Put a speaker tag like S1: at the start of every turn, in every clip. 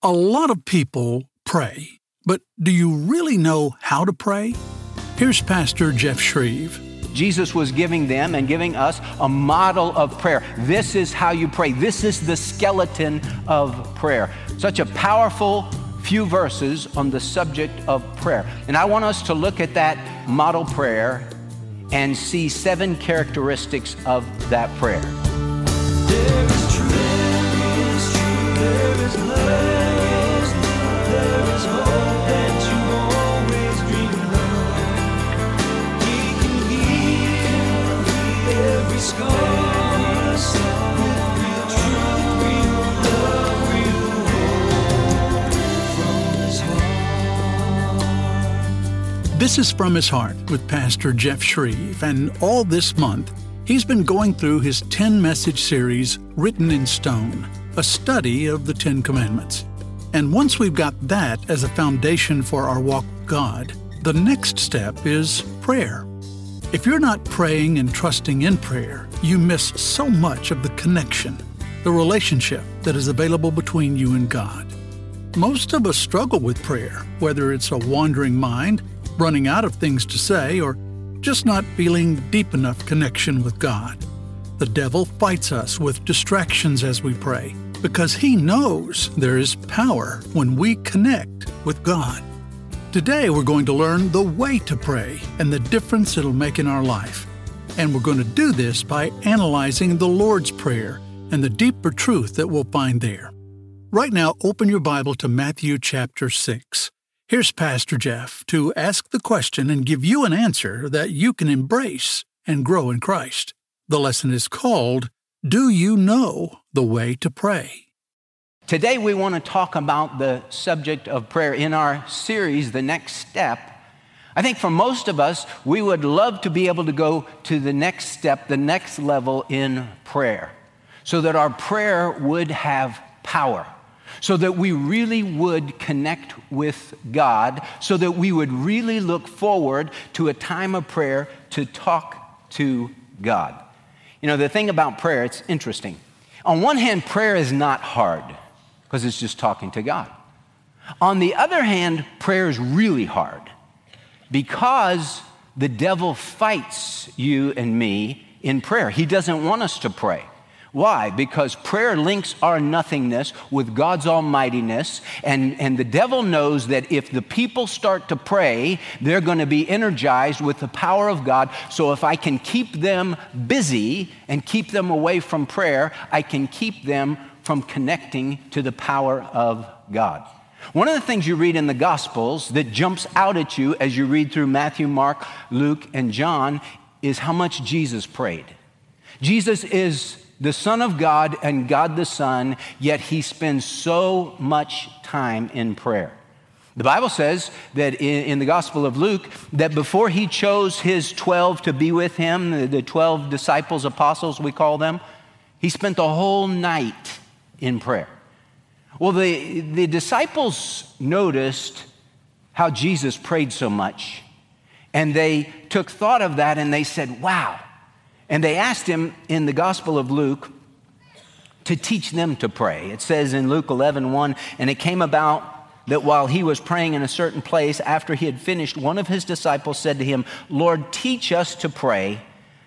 S1: A lot of people pray, but do you really know how to pray? Here's Pastor Jeff Schreve.
S2: Jesus was giving them and giving us a model of prayer. This is how you pray. This is the skeleton of prayer. Such a powerful few verses on the subject of prayer. And I want us to look at that model prayer and see seven characteristics of that prayer.
S1: This is From His Heart with Pastor Jeff Schreve, and all this month, he's been going through his 10 message series, Written in Stone, a study of the Ten Commandments. And once we've got that as a foundation for our walk with God, the next step is prayer. If you're not praying and trusting in prayer, you miss so much of the connection, the relationship that is available between you and God. Most of us struggle with prayer, whether it's a wandering mind running out of things to say, or just not feeling deep enough connection with God. The devil fights us with distractions as we pray because he knows there is power when we connect with God. Today, we're going to learn the way to pray and the difference it'll make in our life. And we're going to do this by analyzing the Lord's Prayer and the deeper truth that we'll find there. Right now, open your Bible to Matthew chapter 6. Here's Pastor Jeff to ask the question and give you an answer that you can embrace and grow in Christ. The lesson is called Do You Know the Way to Pray?
S2: Today, we want to talk about the subject of prayer in our series, The Next Step. I think for most of us, we would love to be able to go to the next step, the next level in prayer, so that our prayer would have power so that we really would connect with God, so that we would really look forward to a time of prayer to talk to God. You know, the thing about prayer, it's interesting. On one hand, prayer is not hard because it's just talking to God. On the other hand, prayer is really hard because the devil fights you and me in prayer. He doesn't want us to pray. Why? Because prayer links our nothingness with God's almightiness, and, and the devil knows that if the people start to pray, they're going to be energized with the power of God. So if I can keep them busy and keep them away from prayer, I can keep them from connecting to the power of God. One of the things you read in the Gospels that jumps out at you as you read through Matthew, Mark, Luke, and John is how much Jesus prayed. Jesus is the Son of God and God the Son, yet he spends so much time in prayer. The Bible says that in, the Gospel of Luke, that before he chose his 12 to be with him, the, the 12 disciples, apostles, we call them, he spent the whole night in prayer. Well, the, the disciples noticed how Jesus prayed so much, and they took thought of that and they said, Wow, and they asked him in the Gospel of Luke to teach them to pray. It says in Luke 11, 1, and it came about that while he was praying in a certain place, after he had finished, one of his disciples said to him, Lord, teach us to pray,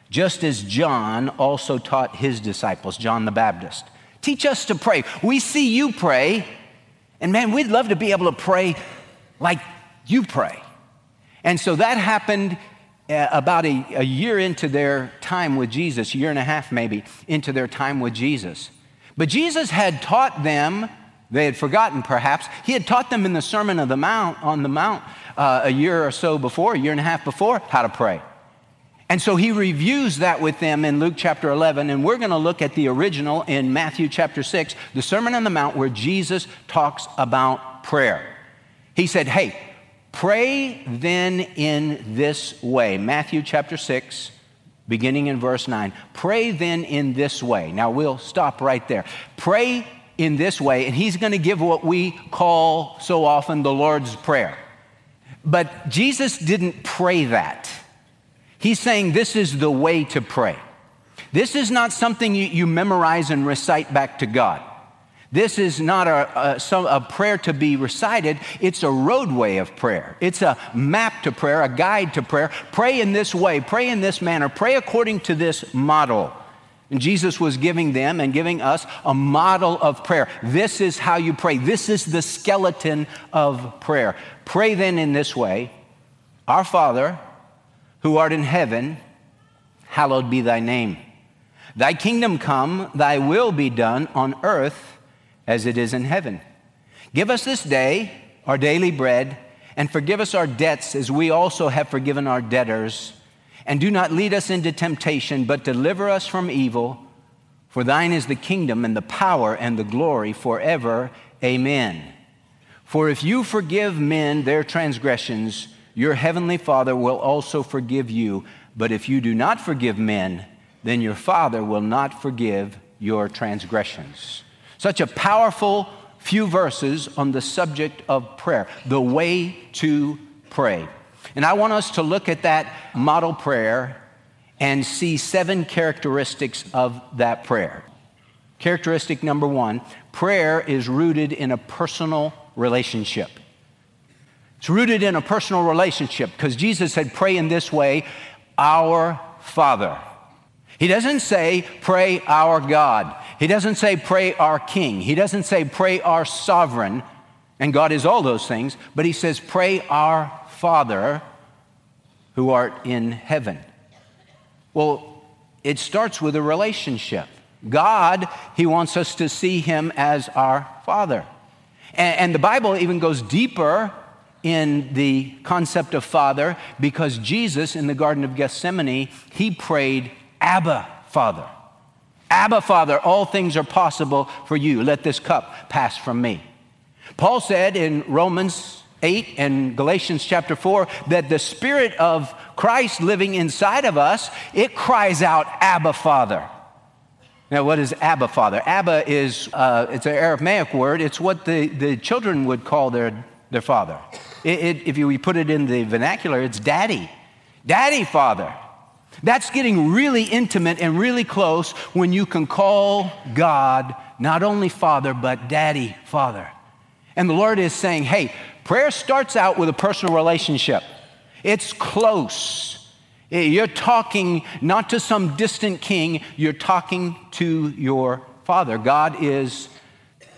S2: just as John also taught his disciples, John the Baptist. Teach us to pray. We see you pray, and man, we'd love to be able to pray like you pray. And so that happened uh, about a, a year into their time with Jesus, year and a half maybe, into their time with Jesus. But Jesus had taught them, they had forgotten perhaps, he had taught them in the Sermon of the Mount, on the Mount, uh, a year or so before, a year and a half before, how to pray. And so he reviews that with them in Luke chapter 11, and we're going to look at the original in Matthew chapter 6, the Sermon on the Mount, where Jesus talks about prayer. He said, Hey, Pray then in this way. Matthew chapter 6, beginning in verse 9. Pray then in this way. Now we'll stop right there. Pray in this way, and he's going to give what we call so often the Lord's Prayer. But Jesus didn't pray that. He's saying this is the way to pray. This is not something you, you memorize and recite back to God. This is not a, a, some, a, prayer to be recited, it's a roadway of prayer. It's a map to prayer, a guide to prayer. Pray in this way, pray in this manner, pray according to this model. And Jesus was giving them and giving us a model of prayer. This is how you pray. This is the skeleton of prayer. Pray then in this way Our Father, who art in heaven, hallowed be thy name. Thy kingdom come, thy will be done on earth as it is in heaven. Give us this day our daily bread, and forgive us our debts as we also have forgiven our debtors and do not lead us into temptation, but deliver us from evil. For thine is the kingdom and the power and the glory forever. Amen. For if you forgive men their transgressions, your heavenly Father will also forgive you. But if you do not forgive men, then your Father will not forgive your transgressions. Such a powerful few verses on the subject of prayer, the way to pray. And I want us to look at that model prayer and see seven characteristics of that prayer. Characteristic number one prayer is rooted in a personal relationship. It's rooted in a personal relationship because Jesus said, Pray in this way, Our Father. He doesn't say, Pray our God. He doesn't say, Pray our King. He doesn't say, Pray our sovereign. And God is all those things. But He says, Pray our Father who art in heaven. Well, it starts with a relationship. God, He wants us to see Him as our Father. And, and, the Bible even goes deeper in the concept of Father because Jesus in the Garden of Gethsemane, He prayed, Abba, Father. Abba, Father, all things are possible for you. Let this cup pass from me. Paul said in Romans 8 and Galatians chapter 4 that the Spirit of Christ living inside of us, it cries out, Abba, Father. Now, what is Abba, Father? Abba is, uh, it's an Aramaic word. It's what the, the children would call their, their father. It, it, if you put it in the vernacular, it's daddy. Daddy, Father. That's getting really intimate and really close when you can call God not only Father, but Daddy, Father. And the Lord is saying, hey, Prayer starts out with a personal relationship, it's close. Eh, you're talking not to some distant king, you're talking to your Father. God is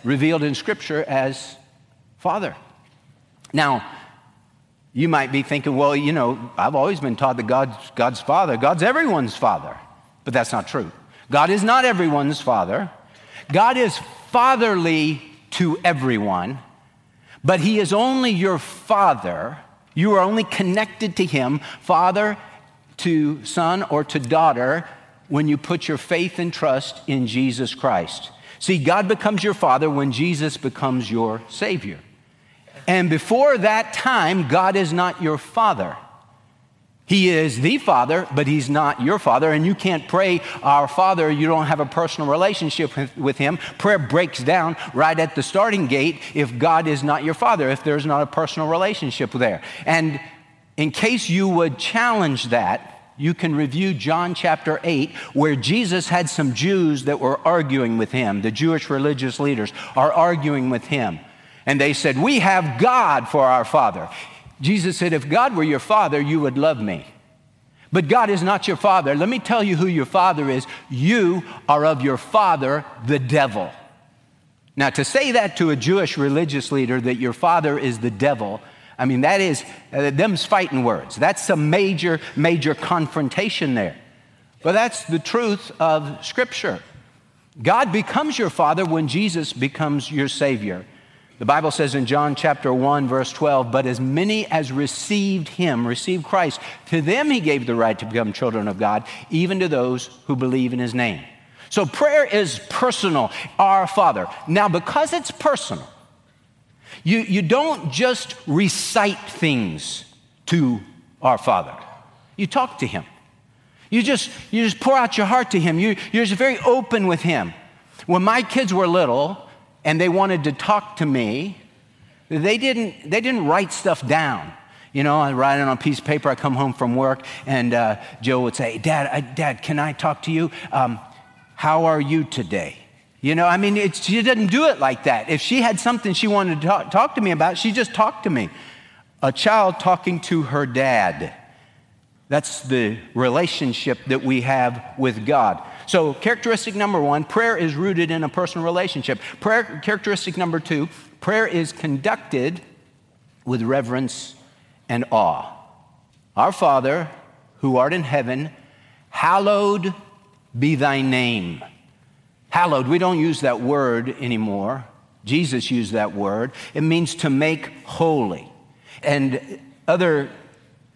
S2: revealed in Scripture as Father. Now, you might be thinking, well, you know, I've always been taught that God's, God's Father. God's everyone's Father. But that's not true. God is not everyone's Father. God is fatherly to everyone, but he is only your father. You are only connected to him, father to son or to daughter, when you put your faith and trust in Jesus Christ. See, God becomes your father when Jesus becomes your savior. And before that time, God is not your father. He is the Father, but He's not your Father, and you can't pray, Our Father, you don't have a personal relationship with, Him. Prayer breaks down right at the starting gate if God is not your Father, if there's not a personal relationship there. And in case you would challenge that, you can review John chapter 8, where Jesus had some Jews that were arguing with him. The Jewish religious leaders are arguing with him. And they said, We have God for our Father. Jesus said, If God were your father, you would love me. But God is not your father. Let me tell you who your father is. You are of your father, the devil. Now, to say that to a Jewish religious leader that your father is the devil, I mean, that is, uh, them's fighting words. That's a major, major confrontation there. But that's the truth of Scripture. God becomes your father when Jesus becomes your Savior. The Bible says in John chapter 1, verse 12, but as many as received him, received Christ, to them he gave the right to become children of God, even to those who believe in his name. So prayer is personal, our Father. Now, because it's personal, you, you don't just recite things to our Father, you talk to him. You just, you just pour out your heart to him. You, you're just very open with him. When my kids were little, and they wanted to talk to me, they didn't, they didn't write stuff down. You know, I write it on a piece of paper. I come home from work, and uh, Joe would say, Dad, I, Dad, can I talk to you? Um, how are you today? You know, I mean, she didn't do it like that. If she had something she wanted to talk, talk to me about, she just talked to me. A child talking to her dad. That's the relationship that we have with God. So, characteristic number one prayer is rooted in a personal relationship. Prayer, characteristic number two prayer is conducted with reverence and awe. Our Father, who art in heaven, hallowed be thy name. Hallowed, we don't use that word anymore. Jesus used that word. It means to make holy. And other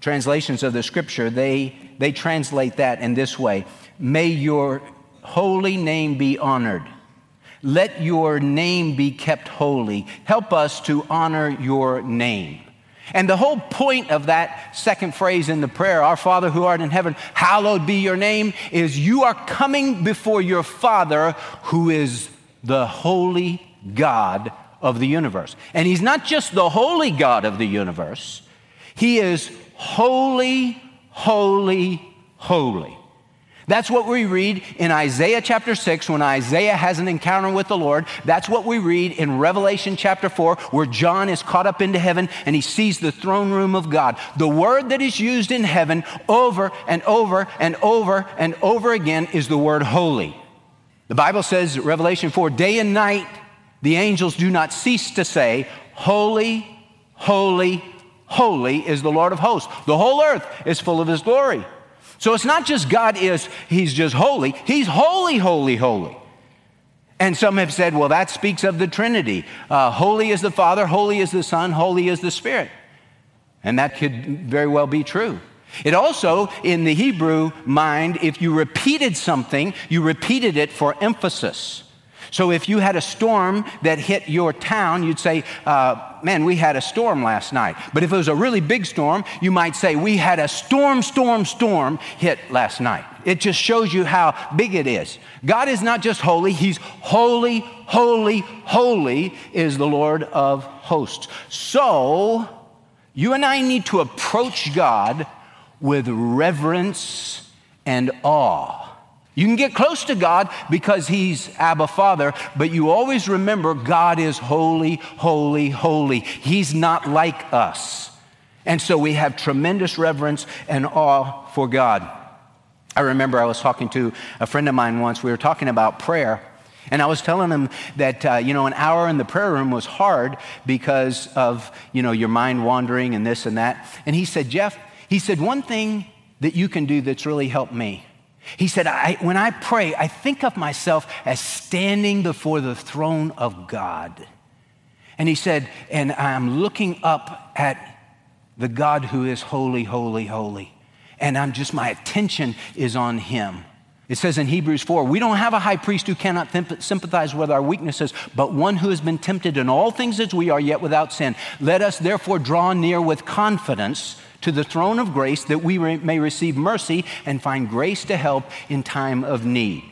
S2: translations of the scripture, they, they translate that in this way May your holy name be honored. Let your name be kept holy. Help us to honor your name. And the whole point of that second phrase in the prayer, Our Father who art in heaven, hallowed be your name, is you are coming before your Father who is the holy God of the universe. And He's not just the holy God of the universe, He is holy, holy, holy. That's what we read in Isaiah chapter 6 when Isaiah has an encounter with the Lord. That's what we read in Revelation chapter 4 where John is caught up into heaven and he sees the throne room of God. The word that is used in heaven over and over and over and over again is the word holy. The Bible says, Revelation 4, day and night the angels do not cease to say, Holy, holy, holy is the Lord of hosts. The whole earth is full of his glory. So it's not just God is, he's just holy, he's holy, holy, holy. And some have said, well, that speaks of the Trinity. Uh, holy is the Father, holy is the Son, holy is the Spirit. And that could very well be true. It also, in the Hebrew mind, if you repeated something, you repeated it for emphasis. So if you had a storm that hit your town, you'd say, uh, Man, we had a storm last night. But if it was a really big storm, you might say, We had a storm, storm, storm hit last night. It just shows you how big it is. God is not just holy, He's holy, holy, holy is the Lord of hosts. So you and I need to approach God with reverence and awe. You can get close to God because He's Abba Father, but you always remember God is holy, holy, holy. He's not like us. And so we have tremendous reverence and awe for God. I remember I was talking to a friend of mine once. We were talking about prayer. And I was telling him that, uh, you know, an hour in the prayer room was hard because of, you know, your mind wandering and this and that. And he said, Jeff, he said, one thing that you can do that's really helped me he said, I, When I pray, I think of myself as standing before the throne of God. And he said, And I'm looking up at the God who is holy, holy, holy. And I'm just, my attention is on him. It says in Hebrews 4, we don't have a high priest who cannot sympathize with our weaknesses, but one who has been tempted in all things as we are, yet without sin. Let us therefore draw near with confidence to the throne of grace that we may receive mercy and find grace to help in time of need.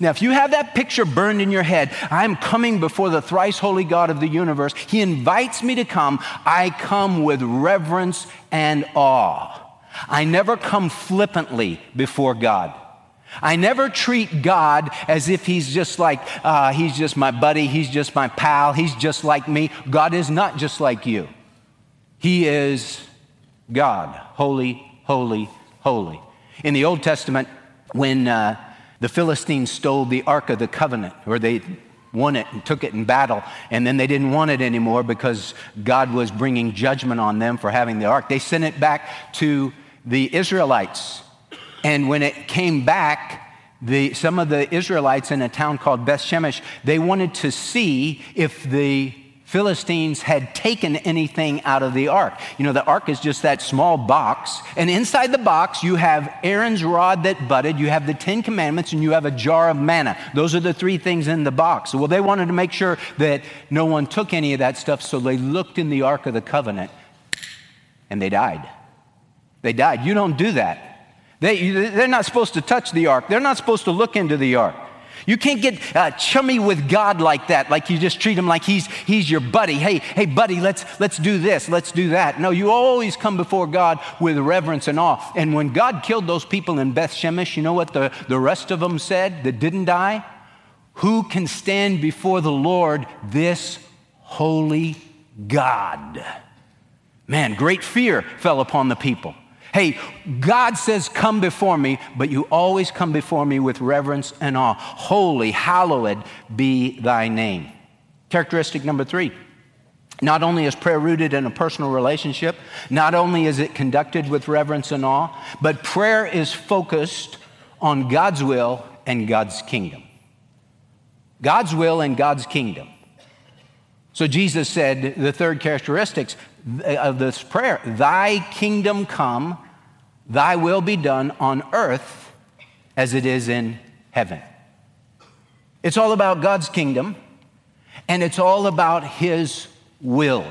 S2: Now, if you have that picture burned in your head, I'm coming before the thrice holy God of the universe. He invites me to come. I come with reverence and awe. I never come flippantly before God. I never treat God as if He's just like, uh, He's just my buddy, He's just my pal, He's just like me. God is not just like you. He is God, holy, holy, holy. In the Old Testament, when uh, the Philistines stole the Ark of the Covenant, or they won it and took it in battle, and then they didn't want it anymore because God was bringing judgment on them for having the ark. They sent it back to the Israelites. And when it came back, the, some of the Israelites in a town called Beth Shemesh, they wanted to see if the Philistines had taken anything out of the ark. You know, the ark is just that small box, and inside the box, you have Aaron's rod that budded, you have the Ten Commandments, and you have a jar of manna. Those are the three things in the box. Well, they wanted to make sure that no one took any of that stuff, so they looked in the Ark of the Covenant and they died. They died. You don't do that. They, they're not supposed to touch the ark, they're not supposed to look into the ark. You can't get uh, chummy with God like that, like you just treat him like he's, he's your buddy. Hey, hey, buddy, let's, let's do this, let's do that. No, you always come before God with reverence and awe. And when God killed those people in Beth Shemesh, you know what the, the rest of them said that didn't die? Who can stand before the Lord, this holy God? Man, great fear fell upon the people. Hey, God says, Come before me, but you always come before me with reverence and awe. Holy, hallowed be thy name. Characteristic number three. Not only is prayer rooted in a personal relationship, not only is it conducted with reverence and awe, but prayer is focused on God's will and God's kingdom. God's will and God's kingdom. So Jesus said the third characteristics of uh, this prayer Thy kingdom come, thy will be done on earth as it is in heaven. It's all about God's kingdom, and it's all about His will.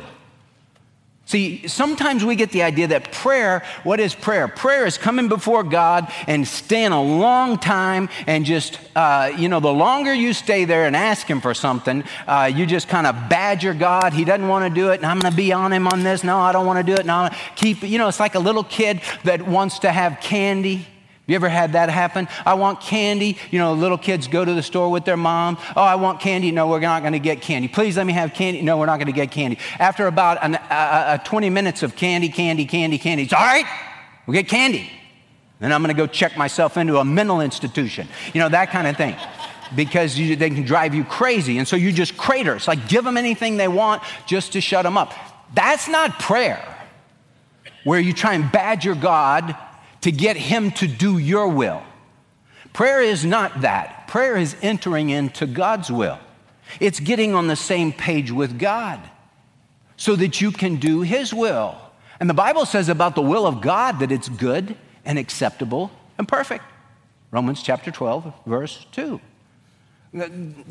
S2: See, sometimes we get the idea that prayer, what is prayer? Prayer is coming before God and staying a long time and just, uh, you know, the longer you stay there and ask Him for something, uh, you just kind of badger God. He doesn't want to do it, and I'm going to be on Him on this. No, I don't want to do it. No, keep, you know, it's like a little kid that wants to have candy you ever had that happen? I want candy. You know, little kids go to the store with their mom. Oh, I want candy. No, we're not going to get candy. Please let me have candy. No, we're not going to get candy. After about an, uh, 20 minutes of candy, candy, candy, candy, it's all right, we'll get candy. Then I'm going to go check myself into a mental institution. You know, that kind of thing. Because you, they can drive you crazy. And so you just crater. It's like give them anything they want just to shut them up. That's not prayer, where you try and badger God to get Him to do your will. Prayer is not that. Prayer is entering into God's will. It's getting on the same page with God so that you can do His will. And the Bible says about the will of God that it's good and acceptable and perfect. Romans chapter 12, verse 2.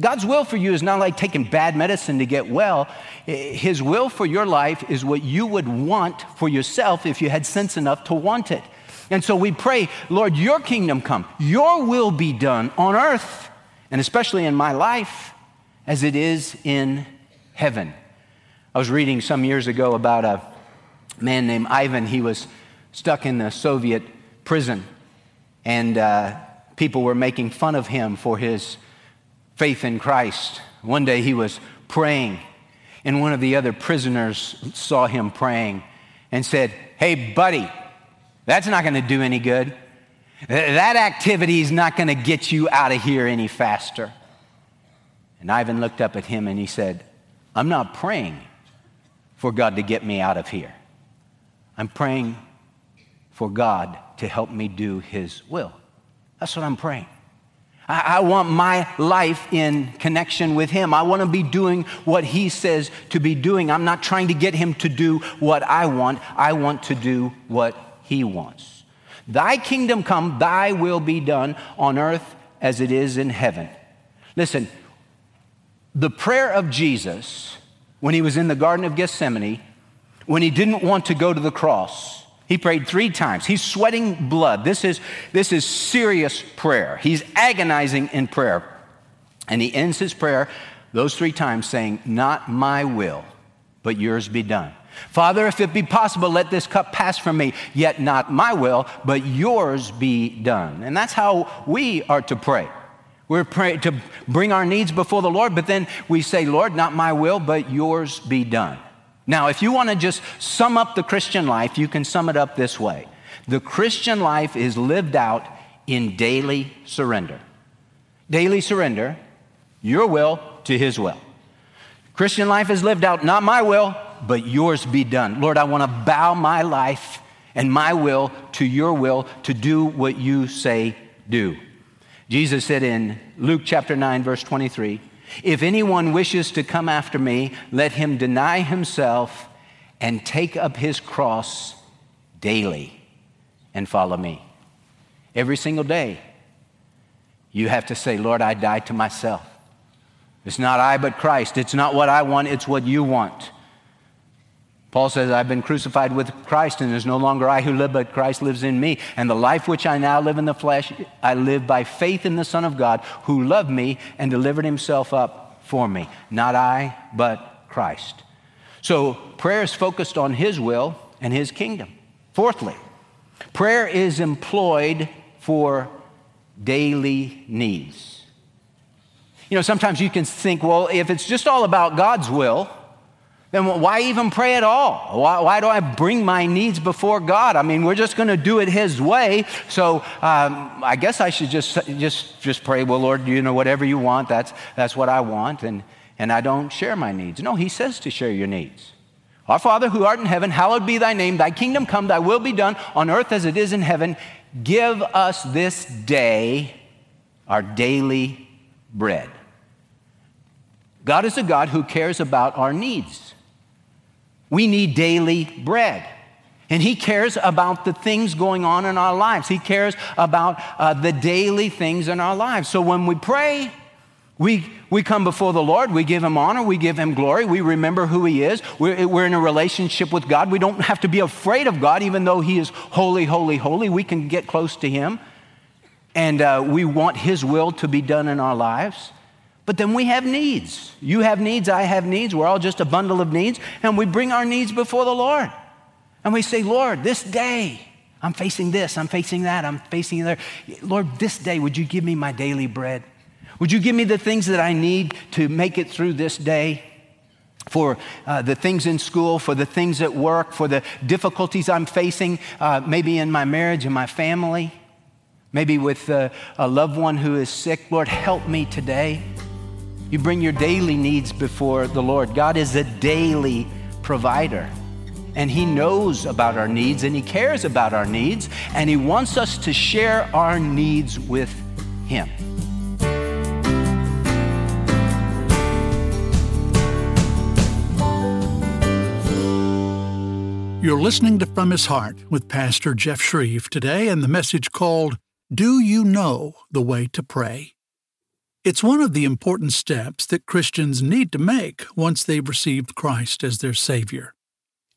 S2: God's will for you is not like taking bad medicine to get well. His will for your life is what you would want for yourself if you had sense enough to want it. And so we pray, Lord, your kingdom come, your will be done on earth, and especially in my life, as it is in heaven. I was reading some years ago about a man named Ivan. He was stuck in the Soviet prison, and uh, people were making fun of him for his faith in Christ. One day he was praying, and one of the other prisoners saw him praying and said, Hey, buddy, that's not going to do any good. That activity is not going to get you out of here any faster. And Ivan looked up at him and he said, I'm not praying for God to get me out of here. I'm praying for God to help me do His will. That's what I'm praying. I, I want my life in connection with Him. I want to be doing what He says to be doing. I'm not trying to get Him to do what I want, I want to do what he wants. Thy kingdom come, thy will be done on earth as it is in heaven. Listen, the prayer of Jesus when he was in the Garden of Gethsemane, when he didn't want to go to the cross, he prayed three times. He's sweating blood. This is, this is serious prayer. He's agonizing in prayer. And he ends his prayer those three times saying, Not my will, but yours be done. Father, if it be possible, let this cup pass from me, yet not my will, but yours be done. And that's how we are to pray. We're praying to bring our needs before the Lord, but then we say, Lord, not my will, but yours be done. Now, if you want to just sum up the Christian life, you can sum it up this way The Christian life is lived out in daily surrender. Daily surrender, your will to his will. Christian life is lived out, not my will, but yours be done. Lord, I want to bow my life and my will to your will to do what you say do. Jesus said in Luke chapter 9, verse 23 If anyone wishes to come after me, let him deny himself and take up his cross daily and follow me. Every single day, you have to say, Lord, I die to myself. It's not I, but Christ. It's not what I want, it's what you want. Paul says, I've been crucified with Christ, and it is no longer I who live, but Christ lives in me. And the life which I now live in the flesh, I live by faith in the Son of God, who loved me and delivered himself up for me. Not I, but Christ. So prayer is focused on his will and his kingdom. Fourthly, prayer is employed for daily needs. You know, sometimes you can think, well, if it's just all about God's will, then why even pray at all? Why, why, do I bring my needs before God? I mean, we're just going to do it His way. So um, I guess I should just, just, just pray, well, Lord, you know, whatever you want, that's, that's what I want. And, and I don't share my needs. No, He says to share your needs. Our Father who art in heaven, hallowed be thy name. Thy kingdom come, thy will be done on earth as it is in heaven. Give us this day our daily bread. God is a God who cares about our needs. We need daily bread. And He cares about the things going on in our lives. He cares about uh, the daily things in our lives. So when we pray, we, we come before the Lord, we give Him honor, we give Him glory, we remember who He is. We're, we're in a relationship with God. We don't have to be afraid of God, even though He is holy, holy, holy. We can get close to Him. And uh, we want His will to be done in our lives. But then we have needs. You have needs, I have needs. We're all just a bundle of needs. And we bring our needs before the Lord. And we say, Lord, this day, I'm facing this, I'm facing that, I'm facing that. Lord, this day, would you give me my daily bread? Would you give me the things that I need to make it through this day? For uh, the things in school, for the things at work, for the difficulties I'm facing, uh, maybe in my marriage and my family, maybe with uh, a loved one who is sick. Lord, help me today. You bring your daily needs before the Lord. God is a daily provider. And He knows about our needs and He cares about our needs, and He wants us to share our needs with Him.
S1: You're listening to From His Heart with Pastor Jeff Schreve today, and the message called, Do You Know the Way to Pray? It's one of the important steps that Christians need to make once they've received Christ as their Savior.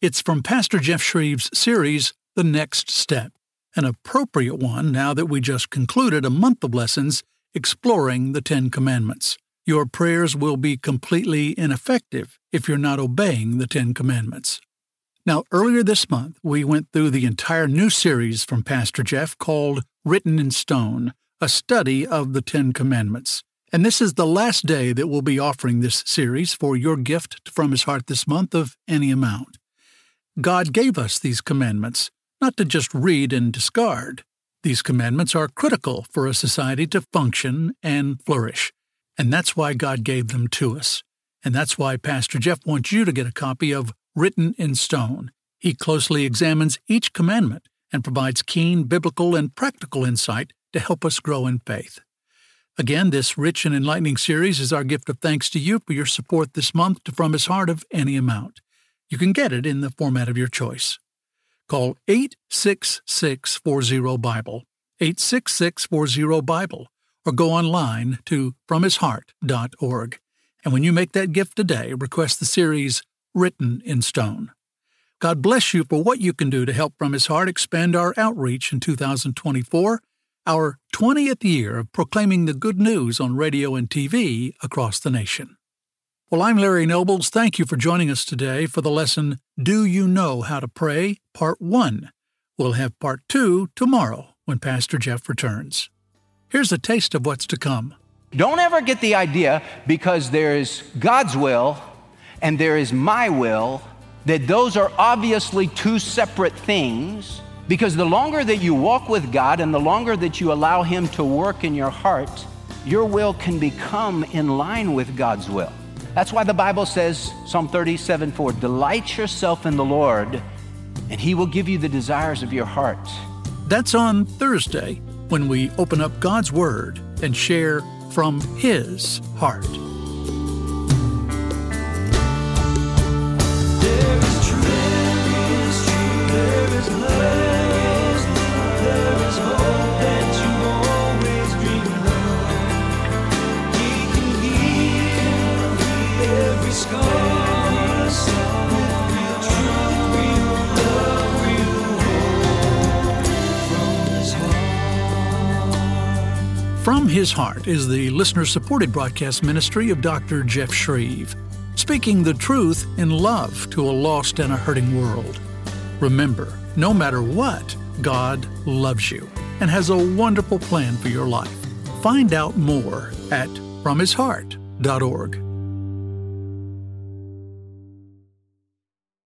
S1: It's from Pastor Jeff Schreve's series, The Next Step, an appropriate one now that we just concluded a month of lessons exploring the Ten Commandments. Your prayers will be completely ineffective if you're not obeying the Ten Commandments. Now, earlier this month, we went through the entire new series from Pastor Jeff called Written in Stone, a study of the Ten Commandments. And this is the last day that we'll be offering this series for your gift from His heart this month of any amount. God gave us these commandments, not to just read and discard. These commandments are critical for a society to function and flourish, and that's why God gave them to us. And that's why Pastor Jeff wants you to get a copy of Written in Stone. He closely examines each commandment and provides keen biblical and practical insight to help us grow in faith. Again, this rich and enlightening series is our gift of thanks to you for your support this month to From His Heart of any amount. You can get it in the format of your choice. Call 86640 Bible, 86640 Bible, or go online to fromhisheart.org. And when you make that gift today, request the series Written in Stone. God bless you for what you can do to help From His Heart expand our outreach in 2024 our 20th year of proclaiming the good news on radio and TV across the nation. Well, I'm Larry Nobles. Thank you for joining us today for the lesson Do You Know How to Pray? Part 1. We'll have Part 2 tomorrow when Pastor Jeff returns. Here's a taste of what's to come.
S2: Don't ever get the idea because there is God's will and there is my will that those are obviously two separate things because the longer that you walk with God and the longer that you allow Him to work in your heart, your will can become in line with God's will. That's why the Bible says, Psalm 37 4, delight yourself in the Lord, and He will give you the desires of your heart.
S1: That's on Thursday when we open up God's Word and share from His heart. His Heart is the listener supported broadcast ministry of Dr. Jeff Schreve, speaking the truth in love to a lost and a hurting world. Remember, no matter what, God loves you and has a wonderful plan for your life. Find out more at from his heart.org.